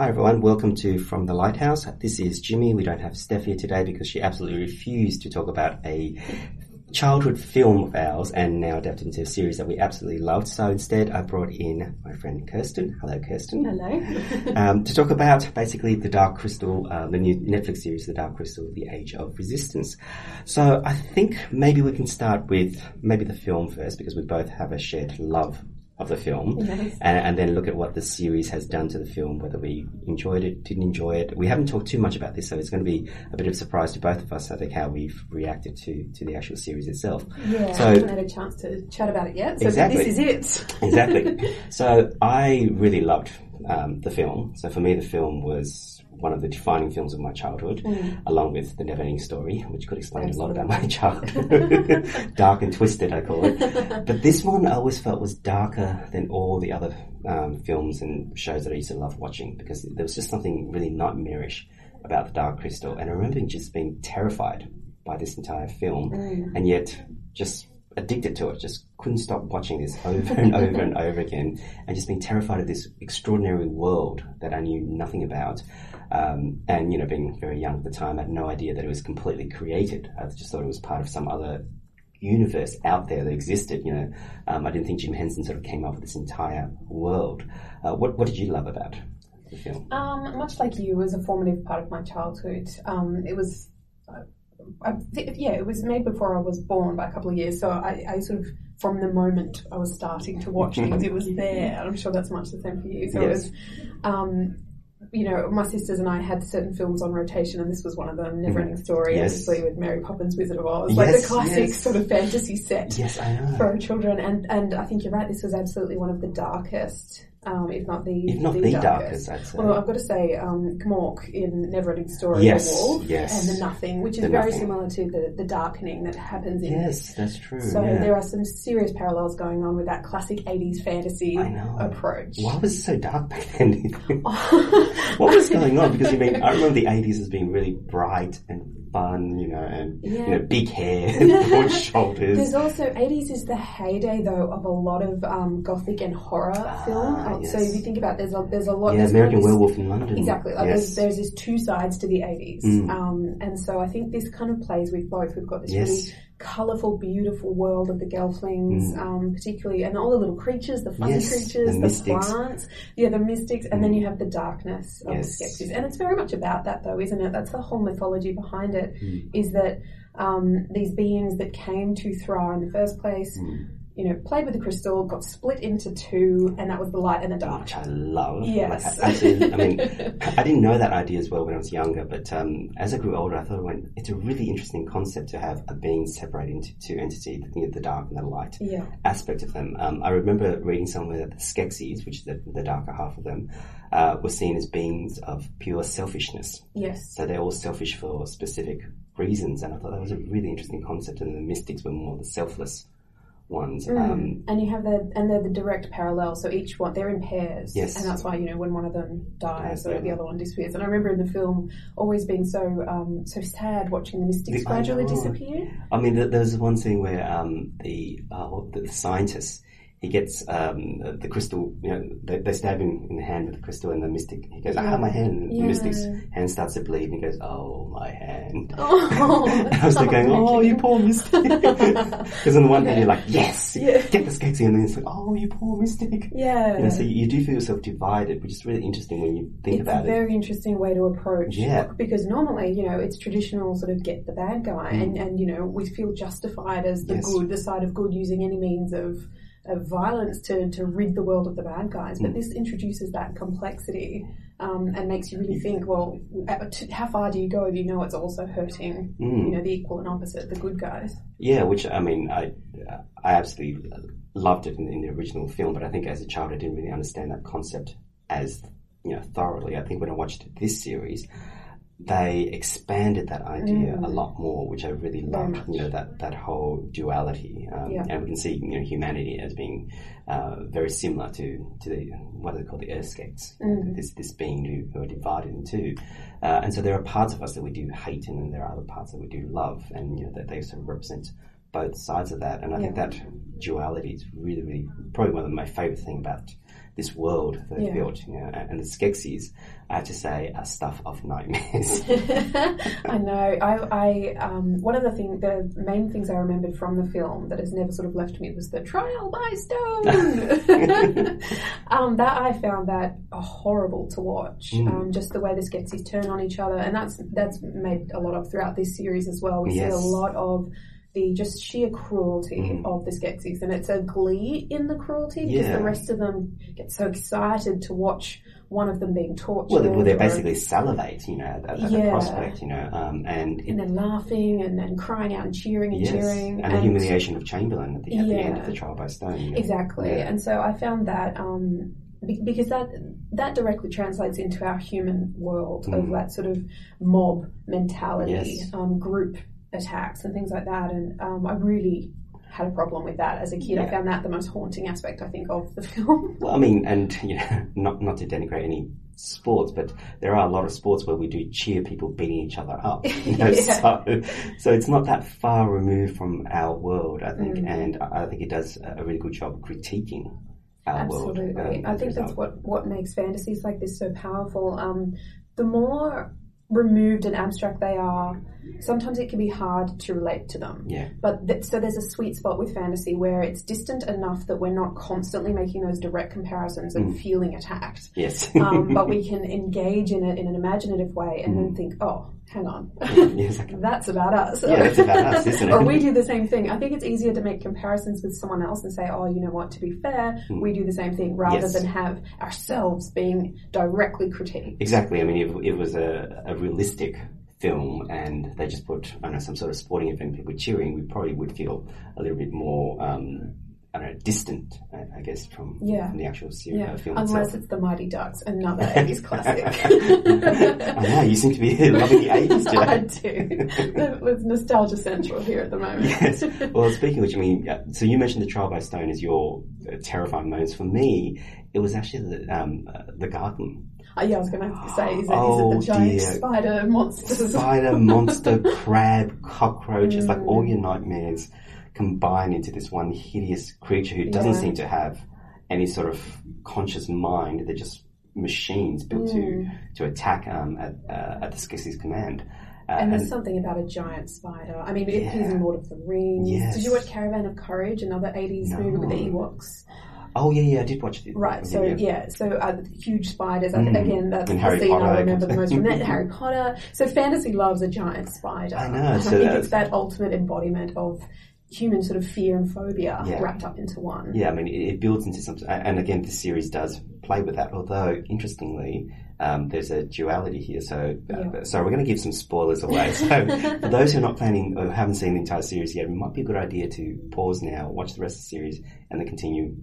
Hi everyone, welcome to From the Lighthouse. This is Jimmy. We don't have Steph here today because she absolutely refused to talk about a childhood film of ours and now adapted into a series that we absolutely loved. So instead, I brought in my friend Kirsten. Hello, Kirsten. Hello. um, to talk about basically the Dark Crystal, uh, the new Netflix series, The Dark Crystal, The Age of Resistance. So I think maybe we can start with maybe the film first because we both have a shared love of the film, Yes. and, and then look at what the series has done to the film, whether we enjoyed it, didn't enjoy it. We haven't talked too much about this, so it's going to be a bit of a surprise to both of us. I think how we've reacted to to the actual series itself. Yeah, So- I haven't had a chance to chat about it yet, so Exactly. this is it. Exactly. so I really loved um, the film. So for me, the film was one of the defining films of my childhood, along with The Never Ending Story, which could explain a lot about my childhood. Dark and twisted, I call it. But this one I always felt was darker than all the other um, films and shows that I used to love watching because there was just something really nightmarish about the Dark Crystal. And I remember just being terrified by this entire film, and yet just addicted to it. Just couldn't stop watching this over and over and over again, and just being terrified of this extraordinary world that I knew nothing about. Um, and you know, being very young at the time, I had no idea that it was completely created. I just thought it was part of some other universe out there that existed. You know, um, I didn't think Jim Henson sort of came up with this entire world. Uh, what What did you love about the film? Um, much like you, it was a formative part of my childhood. Um, it was, uh, I, yeah, it was made before I was born by a couple of years, so I, I sort of, from the moment I was starting to watch things, it was there. And I'm sure that's much the same for you. So it Yes. was, um, you know, my sisters and I had certain films on rotation, and this was one of them. Mm-hmm. Never Ending Story, Yes. obviously with Mary Poppins, Wizard of Oz, like the classic yes. sort of fantasy set. Yes, for children, and and I think you're right. This was absolutely one of the darkest, um, if not the If not the darkest, I'd say. Although I've got to say, um, Gmork in Neverending Story, Yes, the Wolf, yes. and the Nothing, which is The very Nothing. similar to the the darkening that happens in this. Yes, that's true. So yeah. there are some serious parallels going on with that classic 80s fantasy I know. approach. Why was it so dark back then? what was going on? Because I mean, I remember the eighties as being really bright and fun, you know, and you know, big hair, and broad shoulders. There's also 80s is the heyday though of a lot of um, gothic and horror film. Uh, So Ah, if you think about, there's a there's a lot. yeah, there's American this- Werewolf in London. Exactly. Like yes. there's, there's these two sides to the 80s. Mm. Um, and so I think this kind of plays with both. We've got this Yes. really colourful, beautiful world of the Gelflings, um, particularly, and all the little creatures, the funny Mm. Yes, creatures, the the. Mm. plants, yeah, the mystics, and then you have the darkness of Yes. the Skeksis. And it's very much about that, though, isn't it? That's the whole mythology behind it. Is Mm. that um, these beings that came to Thra in the first place, Mm. You know, played with the crystal, got split into two, and that was the light and the dark. which I love. Yes. Like, I, absolutely. I mean, I didn't know that idea as well when I was younger, but um, as I grew older, I thought, well, it's a really interesting concept to have a being separated into two entities, the, the dark and the light Yeah. aspect of them. Um, I remember reading somewhere that the Skeksis, which is the, the darker half of them, uh, were seen as beings of pure selfishness. Yes. So they're all selfish for specific reasons, and I thought that was a really interesting concept. And the mystics were more the selfless ones. Mm. Um, And you have the and they're the direct parallel. So each one they're in pairs, Yes. and that's why you know when one of them dies, so the other one disappears. And I remember in the film always being so um, so sad watching the mystics gradually disappear. I mean, there, there was one scene where um, the, uh, the the scientist he gets um, the, crystal. You know, they, they stab him in the hand with the crystal, and the mystic he goes, "Ah, my hand." Yeah. The mystic's hand starts to bleed, and he goes, "Oh, my hand." Oh, I was like going, "Oh, you poor mystic." Because on the one hand you're like, "Yes, Yeah. get the Skeksis," and then it's like, "Oh, you poor mystic." yeah. You know, so you do feel yourself divided, which is really interesting when you think it's about a it. very interesting way to approach Yeah. because normally you know it's traditional sort of get the bad guy and, and you know we feel justified as the Mm. Yes. good the side of good using any means of of violence to, to rid the world of the bad guys Mm. but this introduces that complexity um, and makes you really think well uh, how far do you go if you know it's also hurting Mm. you know the equal and opposite the good guys Yeah, which I mean, I I absolutely loved it in, in the original film, but I think as a child I didn't really understand that concept as you know thoroughly. I think when I watched this series, they expanded that idea a lot more, which I really loved. You know that that whole duality, um, Yeah. and we can see you know humanity as being uh, very similar to to the what they call the urSkeks, this this being who, are divided in two. Uh, and so there are parts of us that we do hate, and then there are other parts that we do love, and you know that they sort of represent both sides of that, and I think that duality is really, really probably one of my favorite thing about this world that they've Yeah. built. You know, and the Skeksis, I have to say, are stuff of nightmares. I know. I, I um, one of the thing, the main things I remembered from the film that has never sort of left me was the trial by stone. um, that I found that horrible to watch. Mm. Um, just the way the Skeksis turn on each other, and that's that's made a lot of throughout this series as well. We see a lot of. The just sheer cruelty Mm. of the Skeksis, and it's a glee in the cruelty because Yeah. the rest of them get so excited to watch one of them being tortured. well, they, well, they basically salivate, you know, at, at the prospect, you know, um, and it, and then laughing and, and crying out and cheering and yes, cheering and the humiliation of Chamberlain at the, at the end of the trial by stone. you know. exactly Yeah. and so i found that um because that that directly translates into our human world of Mm. that sort of mob mentality Yes. um, group attacks and things like that and um, i really had a problem with that as a kid i found that the most haunting aspect i think of the film Well, I mean, and you know, not not to denigrate any sports, but there are a lot of sports where we do cheer people beating each other up. You know? Yeah. So, so it's not that far removed from our world, I think, Mm. and I think it does a really good job critiquing our world. Absolutely. um, I think that's what, what makes fantasies like this so powerful. Um, the more removed and abstract they are, sometimes it can be hard to relate to them. Yeah. But th- so there's a sweet spot with fantasy where it's distant enough that we're not constantly making those direct comparisons and Mm. feeling attacked. Yes. Um, but we can engage in it in an imaginative way and Mm. then think, oh, hang on. That's about us. Yeah, that's about us, isn't it? or we do the same thing. I think it's easier to make comparisons with someone else and say, oh, you know what, to be fair, Hmm. we do the same thing rather Yes. than have ourselves being directly critiqued. Exactly. I mean, if it was a, a realistic film and they just put, I don't know, some sort of sporting event, people cheering, we probably would feel a little bit more, um, I don't know, distant, I, I guess, from, Yeah. from the actual series, Yeah, uh, film unless itself. it's the Mighty Ducks, another 80s classic. I know, you seem to be loving the 80s I today. do. It's nostalgia central here at the moment. yes. Well, speaking of which, I mean, so you mentioned the Trial by Stone as your uh, terrifying moments. For me, it was actually the, um, uh, the garden. Uh, yeah, I was going to say, is it, Oh, is it the giant dear. spider monsters? Spider, monster, crab, cockroach. It's like Mm. all your nightmares combine into this one hideous creature who doesn't Yeah. seem to have any sort of conscious mind. They're just machines built Mm. to to attack um, at, uh, at the Skeksis' command. Uh, And there's something about a giant spider. I mean, it appears in Yeah. Lord of the Rings. Yes. Did you watch Caravan of Courage, another 80s movie with the Ewoks? oh yeah, yeah, I did watch it. Right, so yeah, so uh, huge spiders. Mm. Again, that's And the Harry scene Potter, I remember the most from that. Harry Potter. So fantasy loves a giant spider. I know, And so I think it's that ultimate embodiment of human sort of fear and phobia Yeah. wrapped up into one. Yeah, I mean, it, it builds into something, and again, the series does play with that. Although, interestingly, um, there's a duality here. So, uh, Yeah. so we're going to give some spoilers away. So, for those who are not planning or haven't seen the entire series yet, it might be a good idea to pause now, watch the rest of the series, and then continue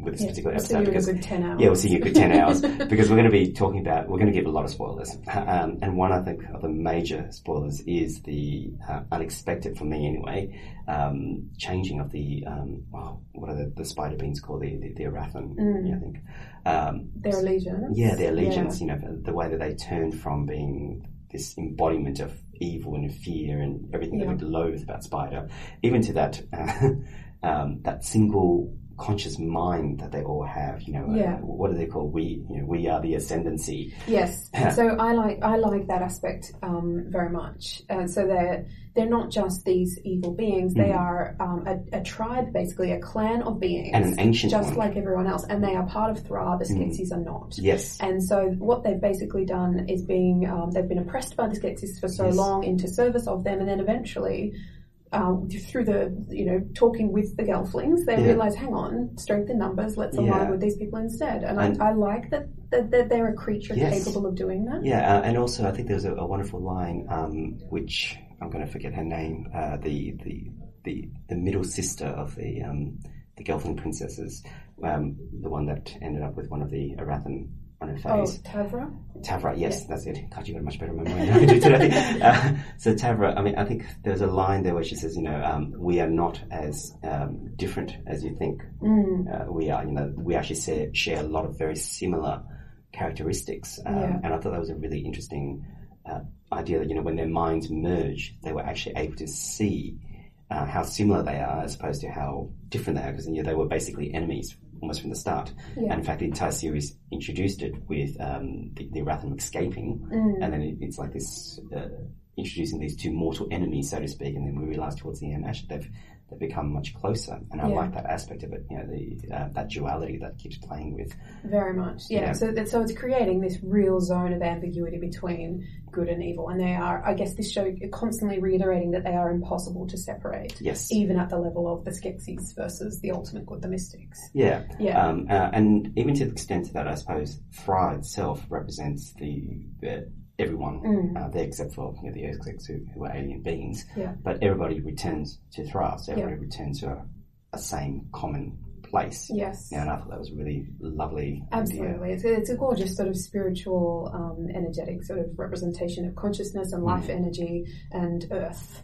with this Yeah, particular we'll episode. in because good 10 hours. yeah, we'll see you in a good 10 hours because we're going to be talking about, we're going to give a lot of spoilers. Um, and one, I think, of the major spoilers is the uh, unexpected, for me anyway, um, changing of the, um, oh, what are the, the spider beings called? The, the, the Arathim, Mm. I think. Um, Their allegiance. yeah, their allegiance, you know, the way that they turned from being this embodiment of evil and fear and everything Yeah. that we loathe about Spider, even to that uh, um, that single conscious mind that they all have. You know, uh, Yeah. what do they call we? You know, we are the ascendancy. Yes. so I like I like that aspect um, very much. Uh, so they're they're not just these evil beings; they Mhm. are um, a, a tribe, basically a clan of beings, And an ancient just one. like everyone else, and they are part of Thra. The Mm. Skeksis are not. Yes. And so what they've basically done is being um, they've been oppressed by the Skeksis for so Yes. long into service of them, and then eventually. Um, through the, you know, talking with the Gelflings, they Yeah. realize, hang on, strength in numbers, let's align Yeah. with these people instead. And, And- I, I like that, that, that they're a creature Yes. capable of doing that. Yeah, uh, and also I think there was a, a wonderful line, um, which I'm going to forget her name, uh, the, the the the middle sister of the um, the Gelfling princesses, um, the one that ended up with one of the Arathim on her Oh, face. Tavra? Tavra, yes, that's it. God, you got a much better memory than I do today. Uh, so Tavra, I mean, I think there's a line there where she says, you know, um, we are not as um, different as you think Mm, uh, we are. You know, we actually share, share a lot of very similar characteristics. Um, Yeah. And I thought that was a really interesting uh, idea that, you know, when their minds merge, they were actually able to see uh, how similar they are as opposed to how different they are because you know, they were basically enemies almost from the start. Yeah. And in fact, the entire series introduced it with um, the, the escaping, and then it, it's like this uh, introducing these two mortal enemies, so to speak. And then we realise towards the end, actually, they've they've become much closer, and I Yeah. like that aspect of it. You know, the uh, that duality that keeps playing with. Very much, yeah. Yeah. So, so it's creating this real zone of ambiguity between good and evil, and they are. I guess this show constantly reiterating that they are impossible to separate, Yes. even at the level of the Skeksis versus the ultimate good, the Mystics. Yeah. Yeah. Um, uh, and even to the extent that I suppose Thra itself represents the, the everyone uh, there except for you know, the urSkeks who, who are alien beings. Yeah. But everybody returns to Thra, so everybody returns to a, a same common place. Yes. Yeah, and I thought that was a really lovely. Absolutely. It's, a- it's a gorgeous sort of spiritual, um, energetic sort of representation of consciousness and Mm. life energy and earth,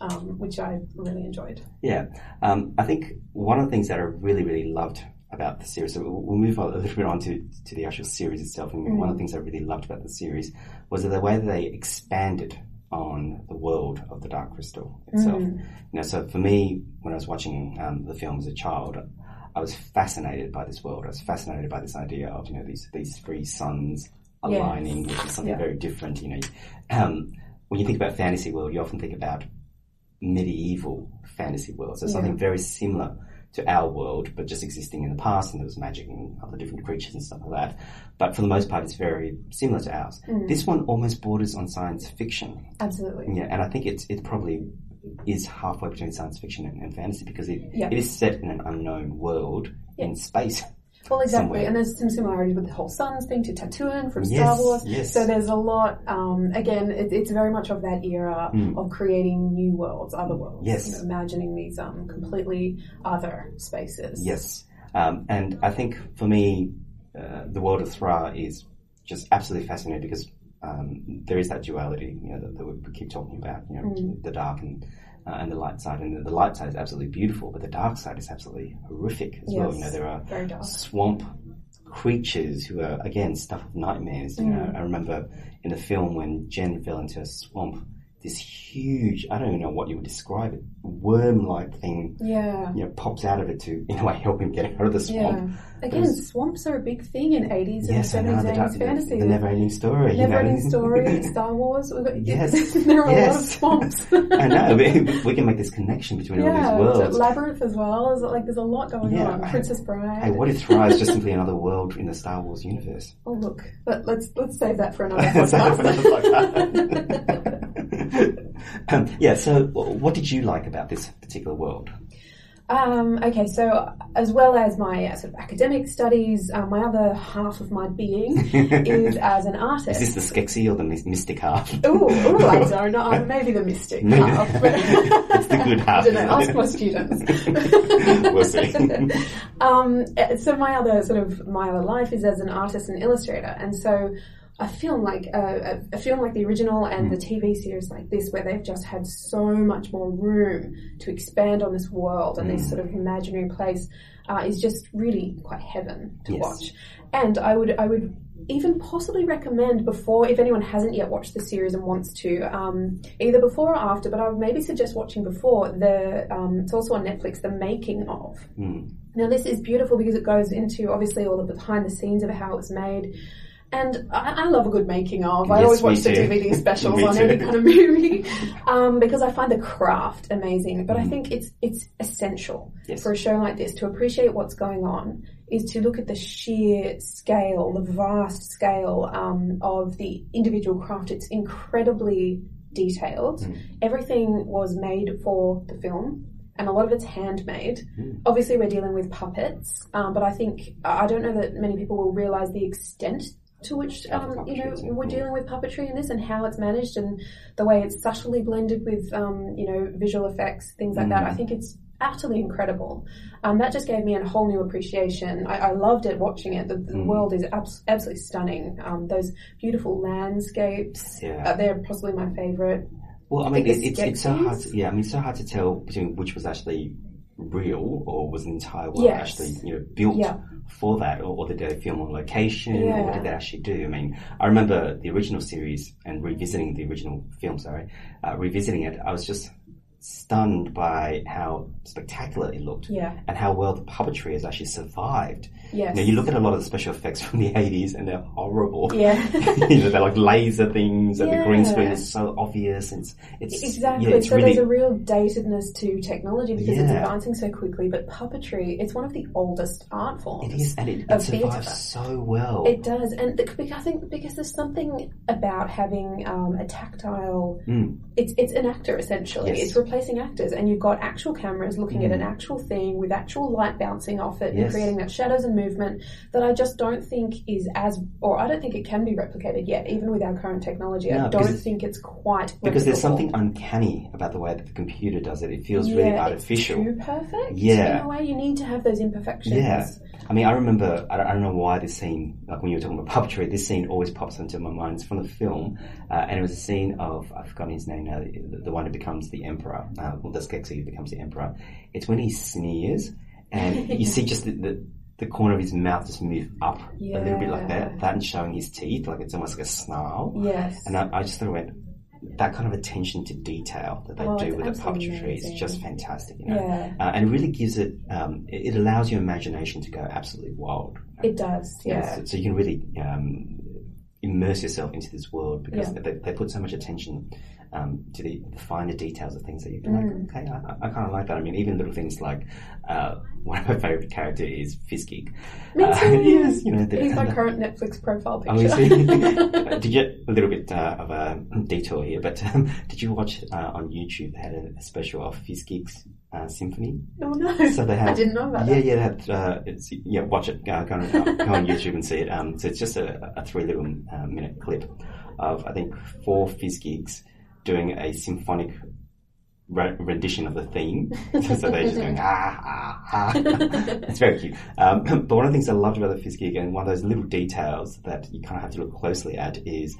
um, which I really enjoyed. Yeah, um, I think one of the things that I really, really loved about the series, so we'll move on a little bit on to, to the actual series itself, and one of the things I really loved about the series was the way that they expanded on the world of the Dark Crystal itself. You know, so for me, when I was watching um, the film as a child, I was fascinated by this world. I was fascinated by this idea of you know these these three suns aligning, which is something Yeah. very different. You know, um, when you think about fantasy world, you often think about medieval fantasy world. So something very similar to our world, but just existing in the past, and there was magic and other different creatures and stuff like that. But for the most part, it's very similar to ours. Hmm. This one almost borders on science fiction. Absolutely. Yeah, and I think it's it probably is halfway between science fiction and, and fantasy because it, Yeah. it is set in an unknown world in space. Well, exactly, somewhere. and there's some similarities with the whole Suns thing to Tatooine from Yes, Star Wars. yes. So there's a lot. Um, again, it, it's very much of that era Mm. of creating new worlds, other worlds. Yes. you know, imagining these um, completely other spaces. Yes, um, and I think for me, uh, the world of Thra is just absolutely fascinating because um, there is that duality, you know, that, that we keep talking about, you know, Mm. the dark and uh, and the light side. And the, the light side is absolutely beautiful, but the dark side is absolutely horrific as well. You know, there are swamp creatures who are again stuff of nightmares. You know, I remember in the film when Jen fell into a swamp, this huge, I don't even know what you would describe it, worm-like thing Yeah. you know, pops out of it to, in a way, help him get out of the swamp. Yeah. Again, There's- swamps are a big thing in 80s Yes, and know, 70s the, 80s the, fantasy. the never-ending story. you know. Story, Star Wars. Got, Yes, there are a lot of swamps. I know, we, we can make this connection between all these worlds. labyrinth as well. Is it like there's a lot going Yeah, on. I- Princess Bride. Hey, what if Thra is just simply another world in the Star Wars universe? Oh look, but let's let's save that for another Save it for podcast. um, yeah, so what did you like about this particular world? um, okay, so as well as my uh, sort of academic studies, uh, my other half of my being is as an artist. Is this the Skeksis or the mys- mystic half? Ooh, ooh, I don't know. Maybe the mystic Maybe. half. it's the good half. I don't know. Ask my students. We'll see. um, uh, so my other sort of my other life is as an artist and illustrator, and so a film like uh, a, film like the original and the TV series like this, where they've just had so much more room to expand on this world and this sort of imaginary place, uh, is just really quite heaven to Yes. watch. And I would I would even possibly recommend before, if anyone hasn't yet watched the series and wants to, um, either before or after, but I would maybe suggest watching before. The um, it's also on Netflix. The making of. Hmm. Now this is beautiful because it goes into obviously all the behind the scenes of how it was made. And I, I love a good making of. I Yes, always watch the too. DVD specials on too. any kind of movie um, because I find the craft amazing. But I Mm. think it's it's essential Yes. for a show like this to appreciate what's going on is to look at the sheer scale, the vast scale um, of the individual craft. It's incredibly detailed. Mm. Everything was made for the film. And a lot of it's handmade. Mm. Obviously, we're dealing with puppets, um, but I think I don't know that many people will realize the extent to which um, you know we're dealing with puppetry in this and how it's managed and the way it's subtly blended with um, you know visual effects, things like that. Mm. I think it's utterly incredible. Um, that just gave me a whole new appreciation. I, I loved it watching it. The, the Mm. world is abs- absolutely stunning. Um, those beautiful landscapes, Yeah. uh, they're possibly my favorite. Well, I mean, it, it's it's so hard. To, yeah, I mean, it's so hard to tell between which was actually real or was an entire world Yes. actually you know built Yeah. for that, or, or did they film on location, or what did they actually do? I mean, I remember the original series and revisiting the original film. Sorry, uh, revisiting it, I was just stunned by how spectacular it looked Yeah. and how well the puppetry has actually survived. Yes. You know, you look at a lot of the special effects from the 80s and they're horrible. Yeah. you know, they're like laser things and the green screen is so obvious. And it's, it's Exactly. Yeah, it's so really, there's a real datedness to technology because it's advancing so quickly. But puppetry, it's one of the oldest art forms. it is, and it, it survives so well. It does, and the, I think because there's something about having um, a tactile. Mm. It's it's an actor essentially. Yes. It's replacing actors, and you've got actual cameras looking at an mm. actual thing with actual light bouncing off it and creating that shadows and movement that I just don't think is as, or I don't think it can be replicated yet, even with our current technology. No, I don't think it's quite because there's something uncanny about the way that the computer does it. It feels really artificial. Too perfect. Yeah. In a way, you need to have those imperfections. Yeah. I mean, I remember, I don't, I don't know why this scene, like when you were talking about puppetry, this scene always pops into my mind. It's from the film, uh, and it was a scene of, I've forgotten his name now, the, the one who becomes the emperor, uh, well, who becomes the emperor. It's when he sneers, and you see just the, the, the corner of his mouth just move up a little bit like that, that and showing his teeth, like it's almost like a snarl. Yes. And I, I just thought, went, that kind of attention to detail that they Oh, do with the puppetry is just fantastic, you know. Yeah. Uh, and it really gives it, um, it, it allows your imagination to go absolutely wild. It does. Know, Yeah. So, so you can really um, immerse yourself into this world because Yeah. they, they put so much attention um, to the, the finer details of things that you can Mm. like, okay, I, I kind of like that. I mean, even little things like uh, one of my favorite characters is Fizzgig. Me Uh, too. yes, you know, the, He's my current Netflix profile Oh, picture. he? did you get a little bit uh, of a detour here? But um, did you watch uh, on YouTube? They had a, a special of Fizzgig's uh, symphony. oh no. So they had. I didn't know about yeah, that. Yeah, they had. Uh, it's, yeah, watch it. Uh, go, on, go on YouTube and see it. Um, so it's just a, a three little uh, minute clip of I think four Fizzgigs doing a symphonic re- rendition of the theme. so they're just going ah ah ah. it's very cute. Um, but one of the things I loved about the Fizzgig and one of those little details that you kind of have to look closely at is.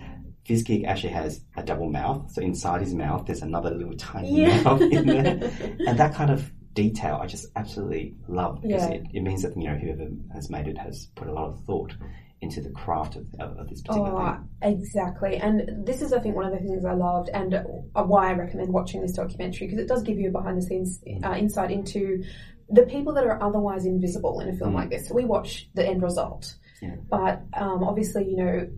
Fizzgig actually has a double mouth, so inside his mouth there's another little tiny Yeah. mouth in there, and that kind of detail I just absolutely love because Yeah. it, it means that you know whoever has made it has put a lot of thought into the craft of, of, this particular Oh, thing. exactly. And this is, I think, one of the things I loved and why I recommend watching this documentary because it does give you a behind the scenes uh, insight into the people that are otherwise invisible in a film like this. So we watch the end result, Yeah. but um, obviously, you know,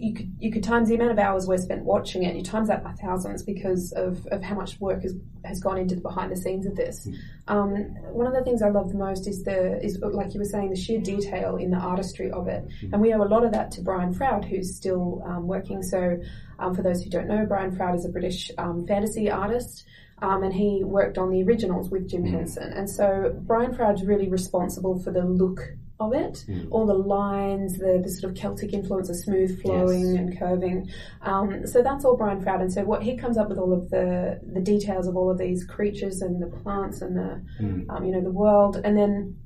you could you could times the amount of hours we're spent watching it. You times that by thousands because of, of how much work has, has gone into the behind the scenes of this. Um, one of the things I love the most is the is like you were saying the sheer detail in the artistry of it, and we owe a lot of that to Brian Froud, who's still um, working. So, um, for those who don't know, Brian Froud is a British um, fantasy artist. Um, and he worked on the originals with Jim Henson. And so Brian Froud's really responsible for the look of it, all the lines, the, the sort of Celtic influence, the smooth flowing Yes. and curving. Um, so that's all Brian Froud. And so what he comes up with all of the the details of all of these creatures and the plants and the um, you know the world, and then.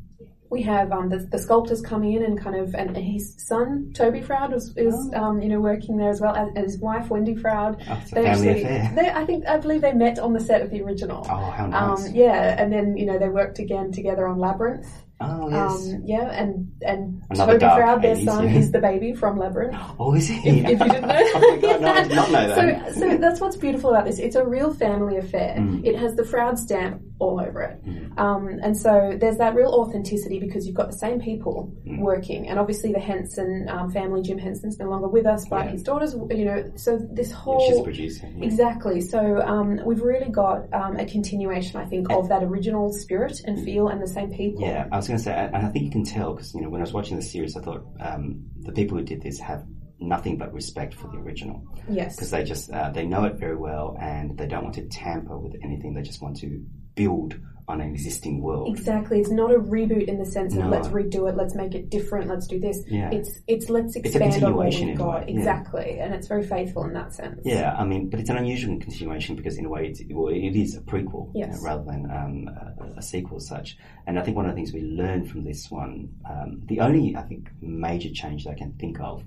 We have um, the, the sculptors coming in and kind of, and his son Toby Froud was, is um, you know working there as well, and, his wife Wendy Froud. Oh, it's a family affair. they, I think I believe they met on the set of the original. Oh, how nice. Um, yeah, and then you know they worked again together on Labyrinth. Oh, yes. Um, yeah, and and Another Toby Froud, their son, yeah. is the baby from Labyrinth. oh, is he? If, if you didn't know, oh God, no, I did not know that. So, so that's what's beautiful about this. It's a real family affair. Mm. It has the Froud stamp all over it, um, and so there's that real authenticity because you've got the same people Mm. working, and obviously the Henson um, family. Jim Henson's no longer with us, but Yeah. his daughters, you know, so this Yeah, whole she's a producer. yeah. Exactly. So um, we've really got um, a continuation, I think, of that original spirit and feel and the same people. Yeah, I was going to say, and I think you can tell because you know when I was watching the series, I thought um, the people who did this have nothing but respect for the original Yes. because they just uh, they know it very well and they don't want to tamper with anything. They just want to build on an existing world. Exactly. It's not a reboot in the sense of let's redo it, let's make it different, let's do this. Yeah. It's it's let's expand on what we've got. way, yeah. Exactly. And it's very faithful in that sense. Yeah, I mean, but it's an unusual continuation because in a way it's, well, it is a prequel you know, rather than um, a, a sequel as such. And I think one of the things we learned from this one, um, the only I think major change that I can think of,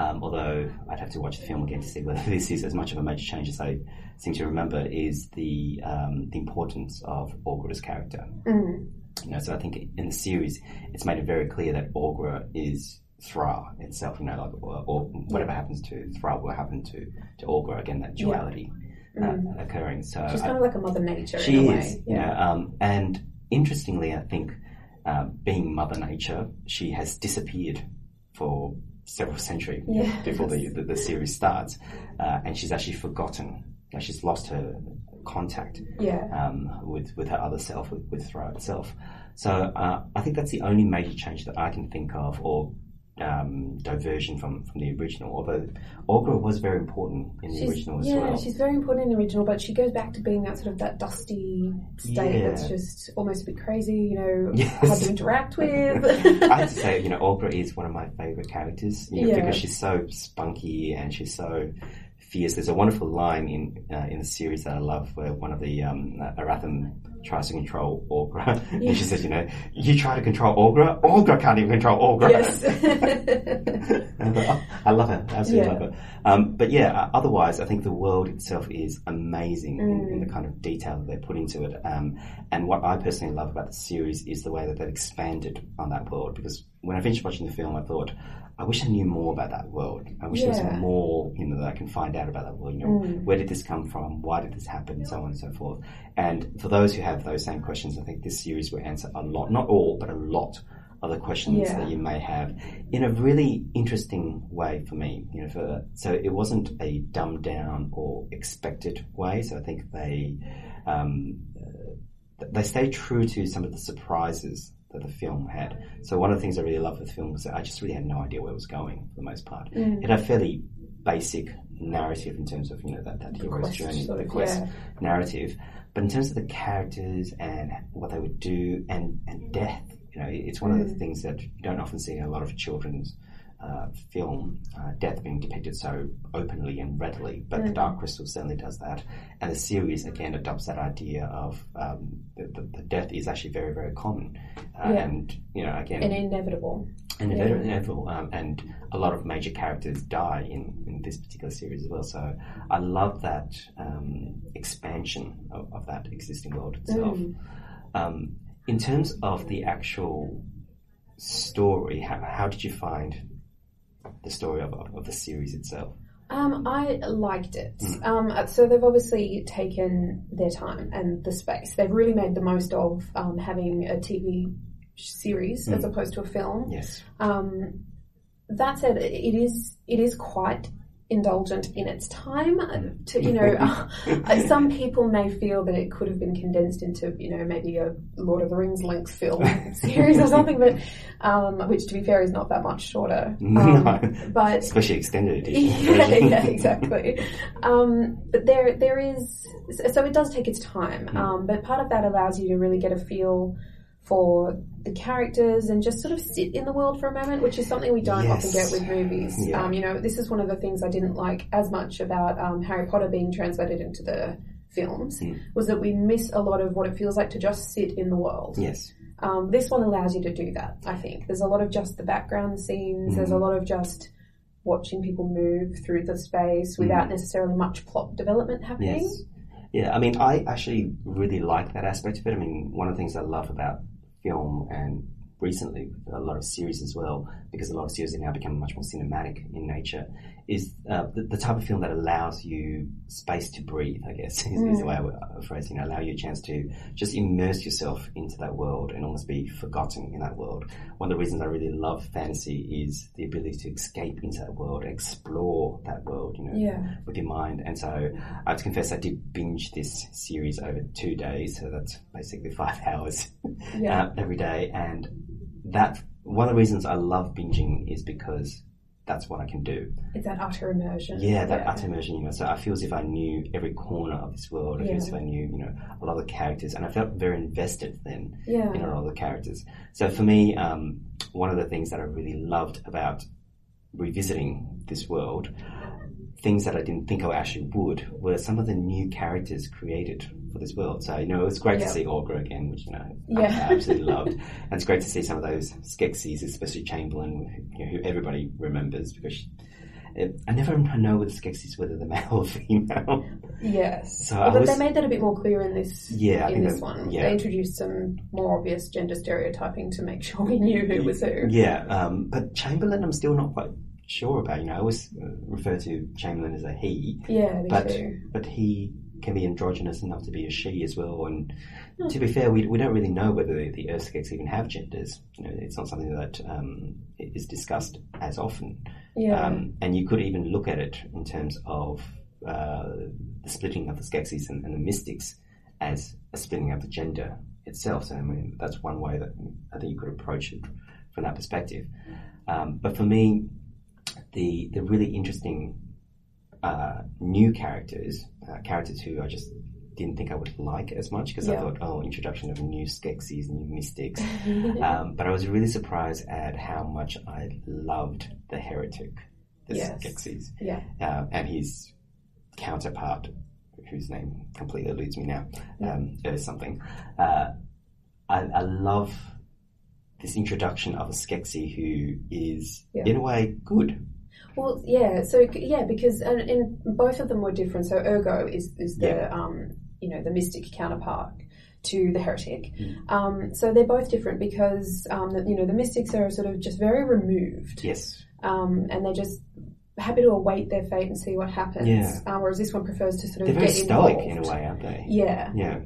um, although I'd have to watch the film again to see whether this is as much of a major change as I seem to remember, is the um, the importance of Aughra's character. Mm. You know, so I think in the series, it's made it very clear that Aughra is Thra itself. You know, like or, or whatever happens to Thra will happen to to Aughra. Again, that duality. uh, occurring. So She's I- kind of like a mother nature she in a is, way. you know, um, and interestingly, I think uh, being Mother Nature, she has disappeared for several centuries Yes. before the, the, the series starts, uh, and she's actually forgotten. Like she's lost her contact Yeah. um, with with her other self, with, with Thra itself. So uh, I think that's the only major change that I can think of, or um, diversion from, from the original. Although Aughra was very important in the She's, original as yeah, well. she's very important in the original, but she goes back to being that sort of that dusty state Yeah. that's just almost a bit crazy, you know, Yes. hard to interact with. I have to say, you know, Aughra is one of my favourite characters, you know, Yeah. because she's so spunky and she's so fierce. There's a wonderful line in uh, in the series that I love where one of the um, Arathim tries to control Aughra, and she says, you know, you try to control Aughra, Aughra can't even control Aughra. yes. And I, oh, I love it. absolutely Yeah. love her. Um, but yeah, uh, otherwise, I think the world itself is amazing in, Mm. in the kind of detail that they put into it. Um, and what I personally love about the series is the way that they've expanded on that world. Because when I finished watching the film, I thought, I wish I knew more about that world. I wish there Yeah. was more, you know, that I can find out about that world. You know, Mm. where did this come from? Why did this happen? So on and so forth. And for those who have those same questions, I think this series will answer a lot, not all, but a lot of the questions Yeah. that you may have in a really interesting way for me. You know, for, so it wasn't a dumbed down or expected way. So I think they um, they stay true to some of the surprises that the film had. So one of the things I really loved with the film was that I just really had no idea where it was going for the most part. Mm. It had a fairly basic narrative in terms of you know that, that hero's quest journey, the quest yeah. narrative. But in terms of the characters and what they would do and, and death, you know, it's one of the Mm. things that you don't often see in a lot of children's uh, film, uh, death being depicted so openly and readily. But The Mm. Dark Crystal certainly does that. And the series, again, adopts that idea of um, the, the, the death is actually very, very common. Uh, Yeah. And, you know, again, and inevitable. and Yeah. inevitable. Um, and a lot of major characters die in, in this particular series as well. So I love that um, expansion of, of that existing world itself. Mm. Um, in terms of the actual story, how, how did you find the story of, of, the series itself? Um, I liked it. Mm. Um, so they've obviously taken their time and the space. They've really made the most of um, having a TV series as Mm. opposed to a film. Yes. Um, that said, it is it is quite indulgent in its time. uh, To you know, uh, some people may feel that it could have been condensed into you know maybe a Lord of the Rings length film series or something, but um, which to be fair is not that much shorter. Um, no, But especially extended edition. yeah, yeah, exactly. Um, but there, there is. So it does take its time, Mm. um, but part of that allows you to really get a feel for the characters and just sort of sit in the world for a moment, which is something we don't often get with movies. Yeah. Um, you know, this is one of the things I didn't like as much about um, Harry Potter being translated into the films Mm. was that we miss a lot of what it feels like to just sit in the world. Yes. Um, this one allows you to do that, I think. There's a lot of just the background scenes, there's a Mm. lot of just watching people move through the space without necessarily much plot development happening. Yes. Yeah, I mean, I actually really like that aspect of it. I mean, one of the things I love about film and recently a lot of series as well, because a lot of series have now become much more cinematic in nature, is uh, the, the type of film that allows you space to breathe, I guess, is, is the way I would uh, phrase it. You know, allow you a chance to just immerse yourself into that world and almost be forgotten in that world. One of the reasons I really love fantasy is the ability to escape into that world, explore that world, you know, Yeah. with your mind. And so I have to confess, I did binge this series over two days. So that's basically five hours Yeah. uh, every day. And that one of the reasons I love binging is because that's what I can do. It's that utter immersion. Yeah, that utter immersion, you know. So I feel as if I knew every corner of this world. I feel as Yeah. if I knew, you know, a lot of the characters, and I felt very invested then Yeah. in a lot of the characters. So for me, um, one of the things that I really loved about revisiting this world, things that I didn't think I actually would, were some of the new characters created for this world. So you know, it was great to see Aughra again, which you know I- Yeah. I absolutely loved, and it's great to see some of those Skeksis, especially Chamberlain, you know, who everybody remembers because. She, it, I never know with Skeksis whether they're male or female. Yes. So Although was- they made that a bit more clear in this Yeah, I in think this that- one. yeah. They introduced some more obvious gender stereotyping to make sure we knew who was who. Yeah, um, but Chamberlain, I'm still not quite sure about. You know, I always uh, refer to Chamberlain as a he, Yeah, but too. but he can be androgynous enough to be a she as well. And to be fair, we, we don't really know whether the, the urSkeks even have genders. You know, it's not something that um, is discussed as often. Yeah. Um, and you could even look at it in terms of uh, the splitting of the Skeksis and, and the Mystics as a splitting of the gender itself. So I mean, that's one way that I think you could approach it from that perspective. Um, but for me, the the really interesting uh, new characters, uh, characters who I just didn't think I would like as much because I thought, oh, introduction of new Skeksis, new Mystics. um, but I was really surprised at how much I loved the Heretic, the Yes. Skeksis, yeah. uh, and his counterpart, whose name completely eludes me now, um, something. Uh, I, I love this introduction of a Skeksis who is, Yeah. in a way, good. Well, yeah. So yeah, because and, and both of them were different. So urGoh is is the Yeah. um, you know the mystic counterpart to the heretic. Mm. Um, so they're both different because um, the, you know the mystics are sort of just very removed, Yes. um, and they're just happy to await their fate and see what happens. Yeah. Um, whereas this one prefers to sort of They're very get stoic involved. in a way, aren't they? Yeah. Yeah.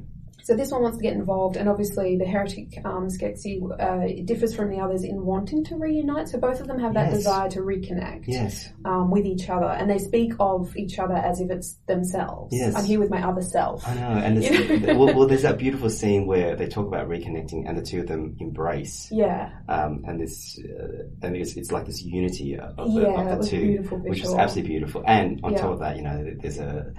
So this one wants to get involved, and obviously the heretic um, Skeksis uh, differs from the others in wanting to reunite. So both of them have that Yes. desire to reconnect Yes. um, with each other, and they speak of each other as if it's themselves. Yes. I'm here with my other self. I know. And there's, well, well, there's that beautiful scene where they talk about reconnecting and the two of them embrace. Yeah, Um, and this, uh, and it's, it's like this unity of the, yeah, of the two. which is absolutely beautiful. And on Yeah. top of that, you know, there's a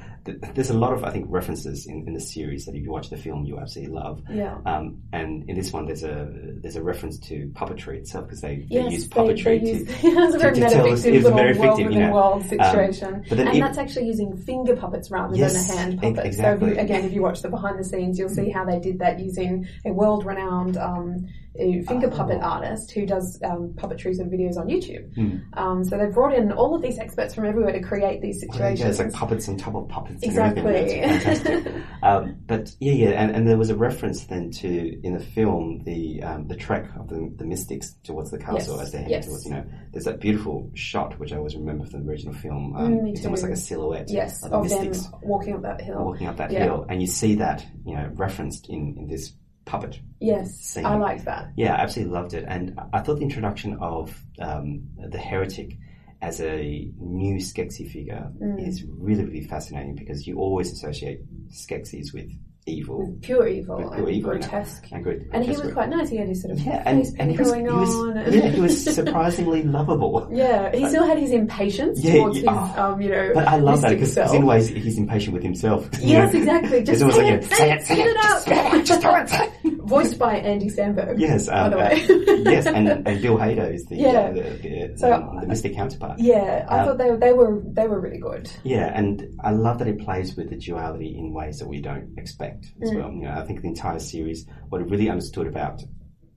there's a lot of I think references in, in the series that if you watch the film, you absolutely love. Yeah. Um, and in this one, there's a there's a reference to puppetry itself because they, they Yes, use puppetry they to. use, it's a very to tell us- it's little very world fictive, you within know. Um, world situation. but then and it- that's actually using finger puppets rather Yes, than a hand puppet. So if you, again, if you watch the behind the scenes, you'll see how they did that using a world-renowned um, a finger puppet artist who does um, puppetries and videos on YouTube. Hmm. Um, so they've brought in all of these experts from everywhere to create these situations. Yeah, it's like puppets on top of puppets. and Exactly. fantastic. um, but yeah, yeah, and, and there was a reference then to in the film the um, the trek of the, the mystics towards the castle Yes, as they head yes. towards. You know, there's that beautiful shot which I always remember from the original film. Mm, Um, me it's almost like a silhouette yes, of the of them mystics walking up that hill. walking up that Yeah. hill, and you see that you know referenced in in this puppet. Yes, scene. I liked that. Yeah, I absolutely loved it, and I thought the introduction of um, the heretic as a new Skeksis figure Mm. is really, really fascinating because you always associate Skeksis with evil pure evil pure and evil, grotesque. and good. And he was quite nice. He had his sort of yeah, and, face and he was, going he was on. yeah, he was surprisingly lovable. Yeah, he still had his impatience Yeah, towards yeah, his, um, you know, But I love that because in ways he's impatient with himself. Yes, know? exactly. Just say like it, a, say it, say it just out. throw it, just it, say it. Voiced by Andy Samberg. Yes, by um, the uh, way. yes, and, and Bill Hader is the Yeah. uh, the, the, So, the, the mystic counterpart. Yeah, I Um, thought they they were they were really good. Yeah, and I love that it plays with the duality in ways that we don't expect as Mm. well. You know, I think the entire series, what I really understood about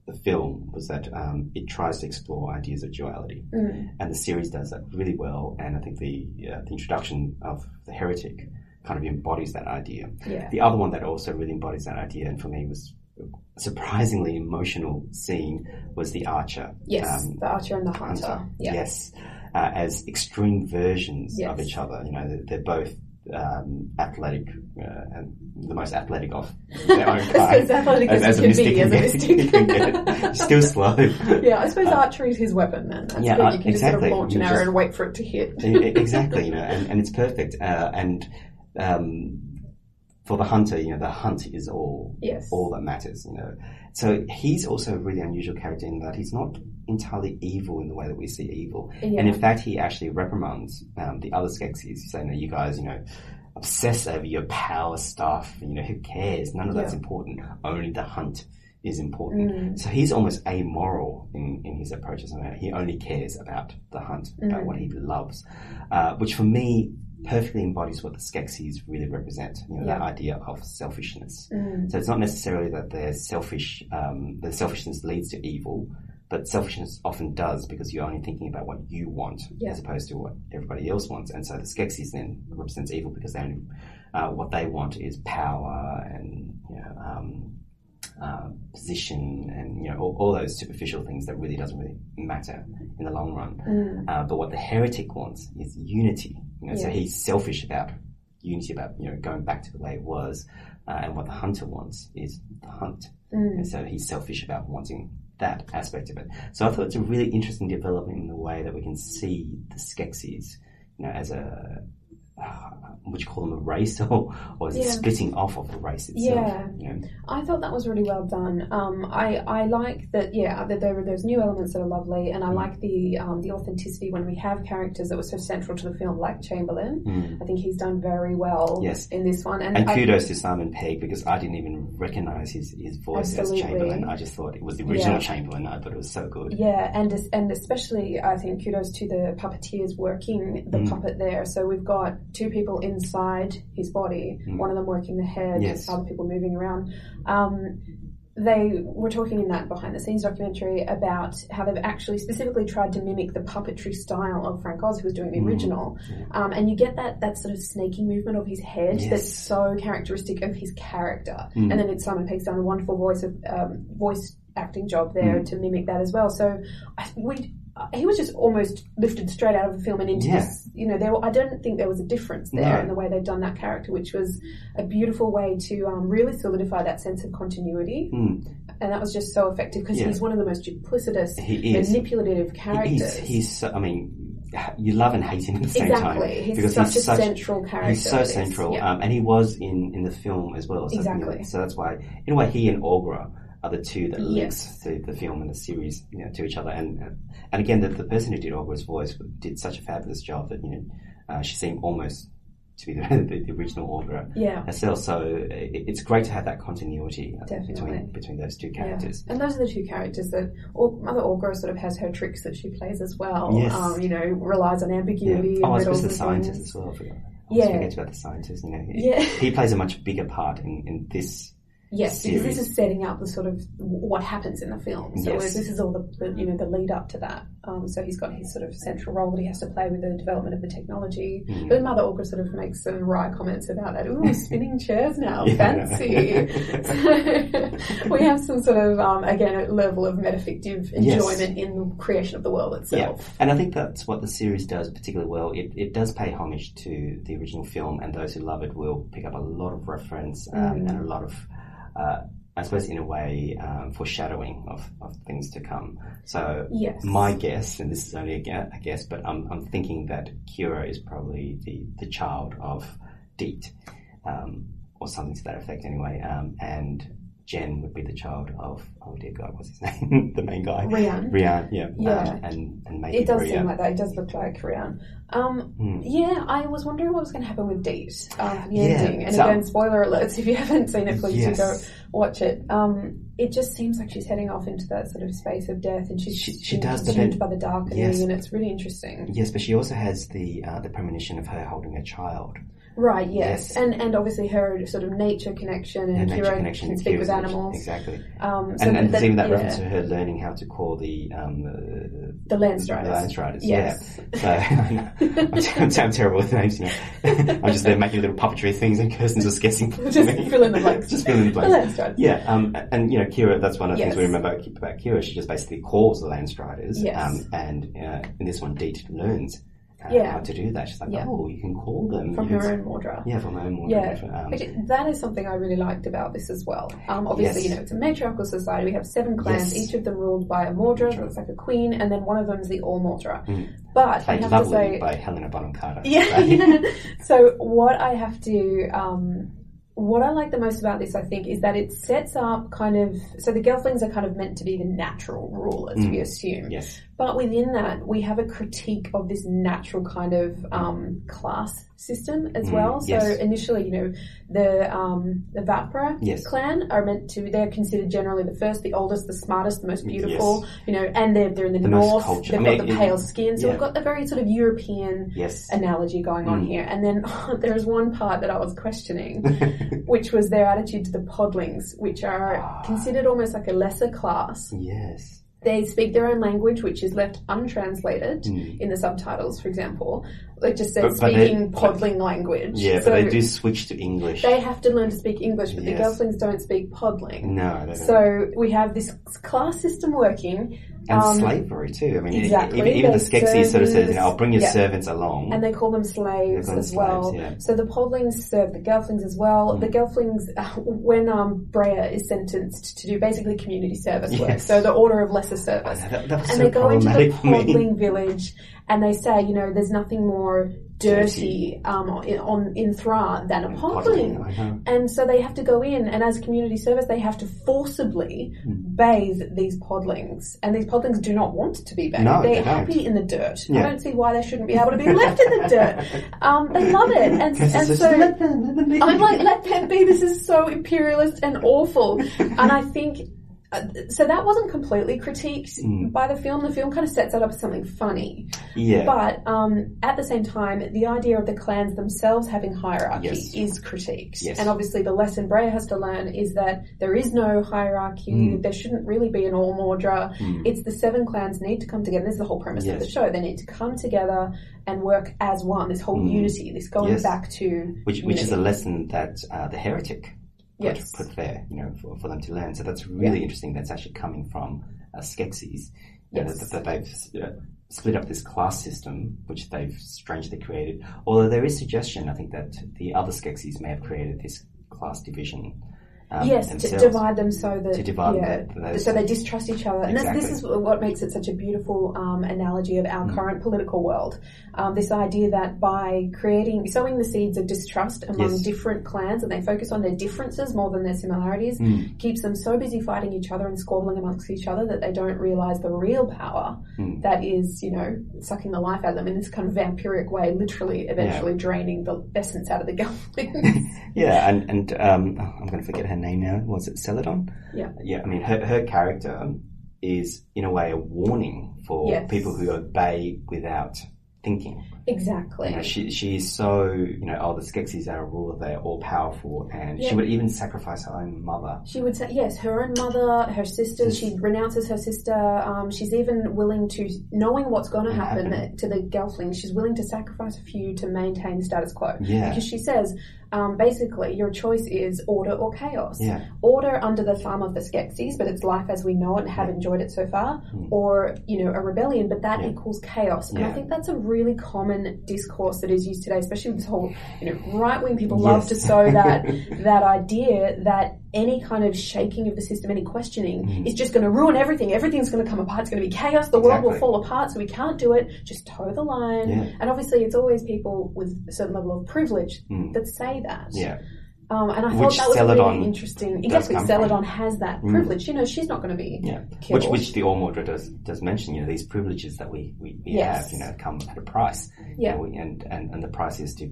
the film was that um, it tries to explore ideas of duality, Mm. and the series does that really well. And I think the uh, the introduction of the heretic kind of embodies that idea. Yeah. The other one that also really embodies that idea, and for me was a surprisingly emotional scene, was the archer. Yes, um, the Archer and the Hunter. Hunter. Yeah. Yes, uh, as extreme versions of each other. You know, they're, they're both um, athletic uh, and the most athletic of their own kind. as athletic as, you can be as a mystic. get. Still slow. yeah, I suppose archery is his weapon then. That's yeah, uh, You can just sort of launch an arrow and wait for it to hit. Exactly, you know, and, and it's perfect. Uh, and um, for the hunter, you know, the hunt is all Yes. all that matters, you know. So he's also a really unusual character in that he's not entirely evil in the way that we see evil. Yeah. And in fact, he actually reprimands um, the other Skeksis, saying, "No, you guys, you know, obsess over your power stuff. You know, who cares? None of that's important. Only the hunt is important." Mm. So he's almost amoral in, in his approaches. I mean, he only cares about the hunt, about Mm. what he loves, uh, which for me perfectly embodies what the Skeksis really represent. You know, that idea of selfishness. Mm. So it's not necessarily that they're selfish. Um, the selfishness leads to evil, but selfishness often does because you're only thinking about what you want Yeah. as opposed to what everybody else wants. And so the Skeksis then represents evil because they only, uh, what they want is power and you know, um, uh, position and you know all, all those superficial things that really doesn't really matter in the long run. Mm. Uh, but what the heretic wants is unity. You know, so he's selfish about unity about you know going back to the way it was, uh, and what the hunter wants is the hunt, Mm. and so he's selfish about wanting that aspect of it. So I thought it's a really interesting development in the way that we can see the Skeksis, you know, as a uh, would you call them a race or, or is it Yeah. splitting off of the race itself? Yeah. Know? I thought that was really well done. Um, I, I like that, yeah, that there were those new elements that are lovely, and I like the um, the authenticity when we have characters that were so central to the film, like Chamberlain. Mm. I think he's done very well Yes. in this one. And, And I- kudos to Simon Pegg because I didn't even recognize his, his voice Absolutely. as Chamberlain. I just thought it was the original Yeah. Chamberlain. I thought it was so good. Yeah, and and especially I think kudos to the puppeteers working the Mm. puppet there. So we've got two people inside his body, Mm. one of them working the head, Yes. other people moving around. Um, they were talking in that behind the scenes documentary about how they've actually specifically tried to mimic the puppetry style of Frank Oz, who was doing the Mm. original. Um, and you get that that sort of snaky movement of his head Yes. that's so characteristic of his character. Mm. And then it's Simon Pegg's done a wonderful voice of um, voice acting job there Mm. to mimic that as well. So I, we. He was just almost lifted straight out of the film and into Yeah. this. You know, there. I don't think there was a difference there No. in the way they'd done that character, which was a beautiful way to um, really solidify that sense of continuity. Mm. And that was just so effective because Yeah. he's one of the most duplicitous, manipulative characters. He's, he's so, I mean, you love and hate him at the same time. exactly. He's because such he's a such- central character. He's so central, Yeah. um, and he was in, in the film as well. So, you know, Exactly. so that's why, in a way, he and Aughra are the two that Yes. links the, the film and the series you know, to each other. And uh, and again, the, the person who did Aughra's voice did such a fabulous job that you know uh, she seemed almost to be the, the, the original Aughra yeah. herself. So it, it's great to have that continuity uh, Definitely. between between those two characters. Yeah. And those are the two characters that or Mother Aughra sort of has her tricks that she plays as well. Yes. Um, you know, relies on Yeah. ambiguity Oh, I suppose the scientist as well. I forgot. I Yeah. yeah. forget about the scientist. You know, he, Yeah. he plays a much bigger part in, in this. Yes, because this is setting up the sort of what happens in the film. So Yes. this is all the, the you know the lead up to that. Um, so he's got his sort of central role that he has to play with the development of the technology. Mm. But Mother Aughra sort of makes some wry comments about that. Ooh, spinning chairs now, Yeah, fancy. so we have some sort of um, again a level of metafictive Yes. enjoyment in the creation of the world Yeah, itself. and I think that's what the series does particularly well. It, it does pay homage to the original film, and those who love it will pick up a lot of reference um, Mm. and a lot of, uh, I suppose, in a way, um, foreshadowing of, of things to come. So Yes. my guess, and this is only a, gue- a guess, but I'm, I'm thinking that Kira is probably the, the child of Deet, um, or something to that effect anyway, um, and Jen would be the child of, oh dear God, what's his name? the main guy. Rian. Rian, yeah. Yeah. Um, and, and maybe It does seem like that. It does look like Rian. Um, Hmm. yeah, I was wondering what was going to happen with Deet, um, the Yeah, ending. And so- again, spoiler alerts if you haven't seen it, please Yes. do go watch it. Um, it just seems like she's heading off into that sort of space of death, and she's She- she does, consumed by the darkening, Yes. and it's really interesting. Yes, but she also has the uh, the premonition of her holding a child. Right? Yes, Yes. and and obviously her sort of nature connection, Her and nature Kira connection can speak Kira's with animals. Exactly. Um, so and and that, even that yeah, reference to her learning how to call the um, the, the Landstriders. the Landstriders. Yes. Yeah. So I'm, I'm terrible with names. You know. I'm just there making little puppetry things, and Kirsten's just guessing. Just fill in the blanks. just fill in the The blanks. Landstriders. Yeah, um, and you know, Kira. That's one of the things we remember about Kira. She just basically calls the Landstriders. Yes. Um, and uh, in this one, Deet learns uh, Yeah. how to do that. She's like, Yeah. oh, you can call them From You her own Maudra. Yeah, from her own more Yeah. Um, Which, that is something I really liked about this as well. Um, obviously, Yes. you know, it's a matriarchal society. We have seven clans, Yes. each of them ruled by a Maudra, that's like a queen, and then one of them is the All Maudra. Mm. But I have to say, by Helena Bonham Carter. yeah, yeah. So what I have to, um, what I like the most about this, I think, is that it sets up kind of. So the Gelflings are kind of meant to be the natural rulers, we Mm. assume. Yes. But within that, we have a critique of this natural kind of um, class system as Mm, well. So yes. initially, you know, the um, the Vapra Yes. clan are meant to. They're considered generally the first, the oldest, the smartest, the most beautiful. You know, and they're they're in the, The north. They've I mean, got the pale skin. So yeah. we've got a very sort of European Yes. analogy going on Mm. here. And then there's one part that I was questioning, which was their attitude to the Podlings, which are Ah. considered almost like a lesser class. yes. They speak their own language, which is left untranslated Mm. in the subtitles, for example. It just But- says but they- speaking Podling language. Yeah, so but they do switch to English. they have to learn to speak English, but the Yes. Gelflings don't speak Podling. no, they don't. So we have this class system working, And Um, slavery too. I mean, exactly. even, even the Skeksis sort of says, you know, I'll bring your Yeah. servants along. And they call them slaves call them as well. yeah. So the podlings serve the gelflings as well. The gelflings, when um, Brea is sentenced to do basically community service work, so the order of lesser service, that, that was and so they go into the problematic for me. podling village and they say, you know, there's nothing more dirty um, in, on in Thra than a podling. And so they have to go in, and as community service, they have to forcibly Hmm. bathe these podlings. And these podlings do not want to be bathed. No, They're they happy in the dirt. I don't see why they shouldn't be able to be left in the dirt. Um, they love it. And, and so let them, let them. I'm like, let them be. This is so imperialist and awful. And I think. Uh, so that wasn't completely critiqued Mm. by the film. The film kind of sets that up as something funny, yeah. but um, at the same time, the idea of the clans themselves having hierarchy Yes. is critiqued. Yes. And obviously, the lesson Brea has to learn is that there is no hierarchy. Mm. There shouldn't really be an All Maudra. Mm. It's the seven clans need to come together. This is the whole premise of the show. They need to come together and work as one. This whole Mm. unity, this going Yes. back to which which is a lesson that uh, the heretic put, Yes. put there, you know, for, for them to learn. So that's really interesting. That's actually coming from uh, Skeksis. Yes. that, that they've uh, split up this class system, which they've strangely created. Although there is suggestion, I think that the other Skeksis may have created this class division. Um, yes, to divide them so that To divide yeah, the- those- so they distrust each other, and that's, this is what makes it such a beautiful um, analogy of Mm. our current political world. Um, this idea that by creating, sowing the seeds of distrust among Yes. different clans, and they focus on their differences more than their similarities, Mm. keeps them so busy fighting each other and squabbling amongst each other that they don't realize the real power Mm. that is, you know, sucking the life out of them in this kind of vampiric way, literally, eventually draining the essence out of the gelflings. Yeah, and and um, oh, I'm going to forget her name now. Was it Seladon? Yeah. Yeah, I mean, her her character is in a way a warning for Yes. people who obey without thinking. exactly. You know, she she is so you know, oh, the Skeksis are a ruler; they're all powerful, and Yeah. she would even sacrifice her own mother. She would say, yes, her own mother, her sister, she renounces her sister. Um, she's even willing to, knowing what's going to happen Happen. to the Gelflings, she's willing to sacrifice a few to maintain the status quo. Yeah. Because she says, um, basically, your choice is order or chaos. Yeah. Order under the thumb of the Skeksis, but it's life as we know it and have enjoyed it so far, or, you know, a rebellion, but that. Yeah. equals chaos. And I think that's a really common discourse that is used today, especially with this whole, you know, right wing people love to sow that that idea that any kind of shaking of the system, any questioning, Mm. is just going to ruin everything. Everything's going to come apart. It's going to be chaos. The world will fall apart. So we can't do it. Just toe the line. Yeah. And obviously, it's always people with a certain level of privilege Mm. that say that. Yeah, Um, and I thought Which that was really interesting. Exactly, Seladon has that Mm. privilege. You know, she's not going to be yeah. killed. Which which the Allmaudra does does mention. You know, these privileges that we we, we Yes. have, you know, come at a price. Yeah. Know, we- and and and the price is to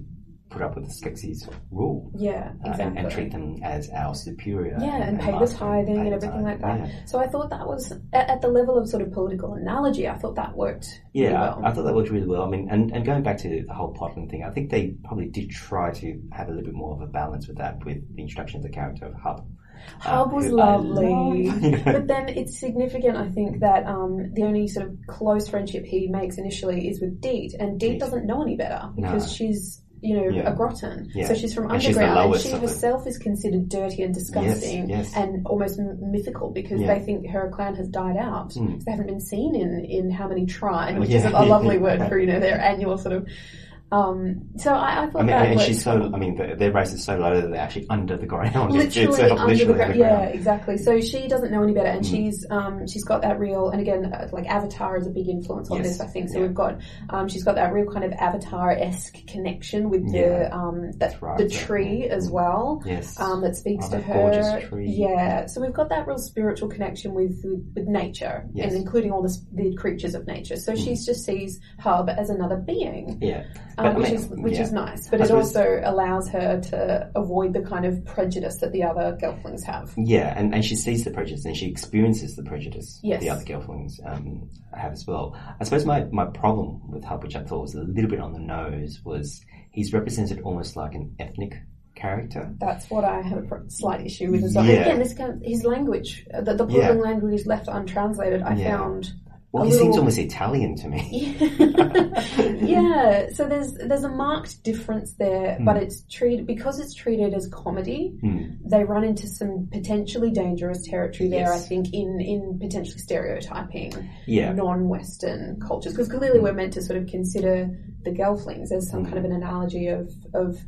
put up with the Skeksis rule. yeah, uh, exactly. and, and treat them as our superior. Yeah, and, pay the tithing pay and everything like that. Yeah. So I thought that was at, at the level of sort of political analogy. I thought that worked. Yeah, really I- well. I, thought that worked really well. I mean, and, and going back to the whole plotting thing, I think they probably did try to have a little bit more of a balance with that, with the introduction of the character of Hup. Hup um, was who lovely, but then it's significant. I think that um, the only sort of close friendship he makes initially is with Deet, and Deet Deet. doesn't know any better because No. she's you know Yeah. a Grottan, Yeah. so she's from And she's underground, and she herself is considered dirty and disgusting yes. and almost m- mythical because Yeah. they think her clan has died out. Mm. They haven't been seen in in how many trine, which Yeah. is a, a lovely word for you know their annual sort of. Um, so I, I thought I mean, that and she's so, I mean, the, their race is so low that they're actually under the ground. Literally under literally the ground. Yeah, exactly. So she doesn't know any better, and Mm. she's um, she's got that real. And again, uh, like Avatar is a big influence on Yes. this, I think. So Yeah. we've got um, she's got that real kind of Avatar esque connection with the Yeah. um, that right, the yeah. tree as well. Yes. Um, that speaks Oh, to that her. Yeah, so we've got that real spiritual connection with with, with nature, Yes. Mm. and including all the, the creatures of nature. So she just sees Hup as another being, yeah. Um, which is which yeah. is nice. But I it suppose- also allows her to avoid the kind of prejudice that the other Gelflings have. Yeah, and, and she sees the prejudice and she experiences the prejudice Yes. the other Gelflings um, have as well. I suppose my, my problem with Hup, which I thought was a little bit on the nose, was he's represented almost like an ethnic character. That's what I have a slight issue with. As well. Yeah. Again, this kind his language, the, the Yeah. Language is left untranslated. I Yeah. found Well, he seems almost Italian to me. yeah, so there's there's a marked difference there, hmm. but it's treated because it's treated as comedy. Hmm. They run into some potentially dangerous territory there. Yes. I think in in potentially stereotyping Yeah. non-Western cultures because clearly hmm. we're meant to sort of consider the Gelflings as some hmm. kind of an analogy of of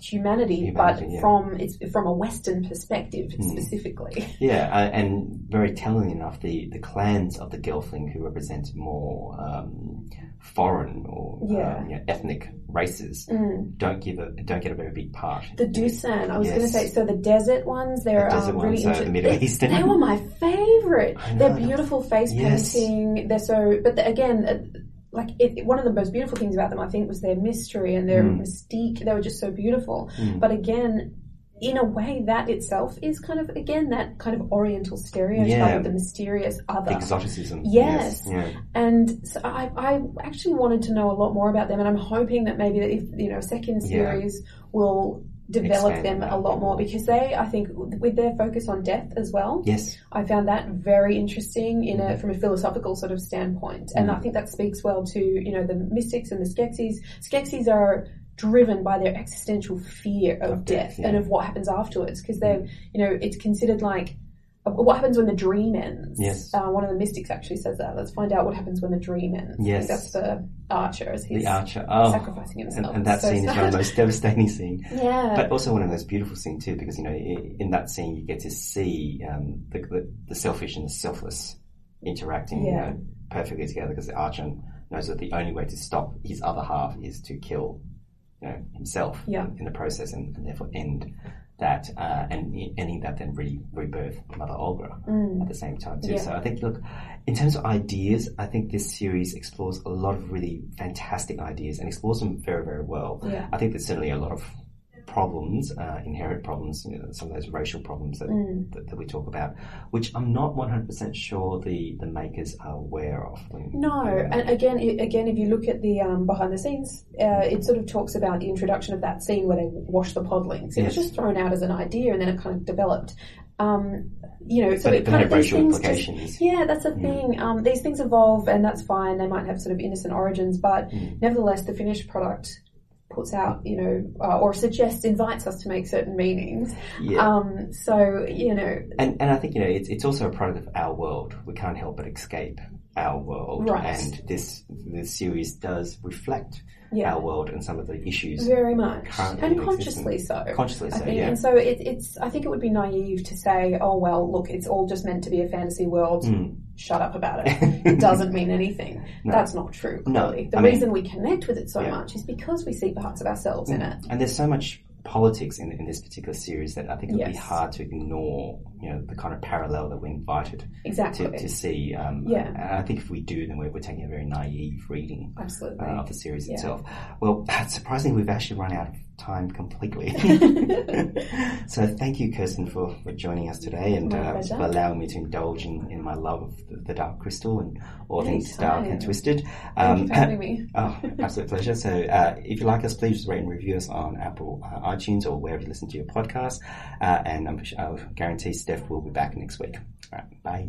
humanity, but yeah. from it's from a Western perspective specifically. Yeah, uh, and very telling enough, the, the clans of the Gelfling who represent more um, foreign or Yeah. um, you know, ethnic races Mm. don't give a don't get a very big part. The Dousan, I was going to say, so the desert ones, they're The um, really uh, the interesting. Middle Eastern. They were my favorite. I They're beautiful face Yes. painting. They're so, but the, again, uh, like it, one of the most beautiful things about them, I think, was their mystery and their Mm. mystique. They were just so beautiful. Mm. But again, in a way, that itself is kind of again that kind of Oriental stereotype Yeah. of the mysterious other. Exoticism. Yes. Yeah. And so I, I actually wanted to know a lot more about them, and I'm hoping that maybe if you know a second Yeah. series will develop Expand them a lot more because they, I think, with their focus on death as well, Yes. I found that very interesting in Mm-hmm. a from a philosophical sort of standpoint, and I think that speaks well to you know the mystics and the Skeksis. Skeksis are driven by their existential fear of, Of death, death, yeah. and of what happens afterwards because they're you know it's considered like what happens when the dream ends. Yes. Uh, one of the mystics actually says that. Let's find out what happens when the dream ends. Yes. that's the archer as he's The archer. Oh, sacrificing and, himself. and that So scene is one of the most devastating scenes. Yeah. But also one of the most beautiful scenes too, because you know in that scene you get to see um, the, the the selfish and the selfless interacting you know, perfectly together. Because the archer knows that the only way to stop his other half is to kill you know himself Yeah. in the process, and, and therefore end that uh, and ending that then re- rebirth Mother Aughra Mm. at the same time too. Yeah. So I think look, in terms of ideas, I think this series explores a lot of really fantastic ideas and explores them very very well. Yeah. I think there's certainly a lot of problems, uh, inherent problems, you know, some of those racial problems that, Mm. that, that we talk about, which I'm not 100% sure the, the makers are aware of. When, No, and again, again, if you look at the um, behind the scenes, uh, it sort of talks about the introduction of that scene where they wash the podlings. It was just thrown out as an idea, and then it kind of developed. Um, you know, so but it kind of these racial things just- implications. yeah, that's the thing. Um, these things evolve, and that's fine. They might have sort of innocent origins, but Mm. nevertheless, the finished product puts out, you know, uh, or suggests, invites us to make certain meanings. Yeah. Um, so you know, and, and I think, you know, it's, it's also a product of our world. We can't help but escape our world. Right. And this, this series does reflect yeah, our world and some of the issues. very much, and consciously so. Consciously so, yeah. and so it, it's. I think it would be naive to say, "Oh well, look, it's all just meant to be a fantasy world. Mm. Shut up about it. It doesn't mean anything." No. That's not true. No, the I mean- reason we connect with it so Yeah. much is because we see parts of ourselves in mm. it. And there's so much politics in, in this particular series that I think it would be hard to ignore, you know, the kind of parallel that we're invited Exactly. to, to see. Um, Yeah. And I think if we do, then we're, we're taking a very naive reading Absolutely. uh, of the series Yeah. itself. Well, surprisingly, we've actually run out of time completely. so thank you, Kirsten, for, for joining us today and uh, for allowing me to indulge in, in my love of the, the Dark Crystal and all things dark and twisted. Thank you Um, for having me. Oh, absolute pleasure. So, uh, if you like us, please rate and review us on Apple uh, iTunes or wherever you listen to your podcast. Uh, and I'm, I'll guarantee Will be back next week. All right, bye.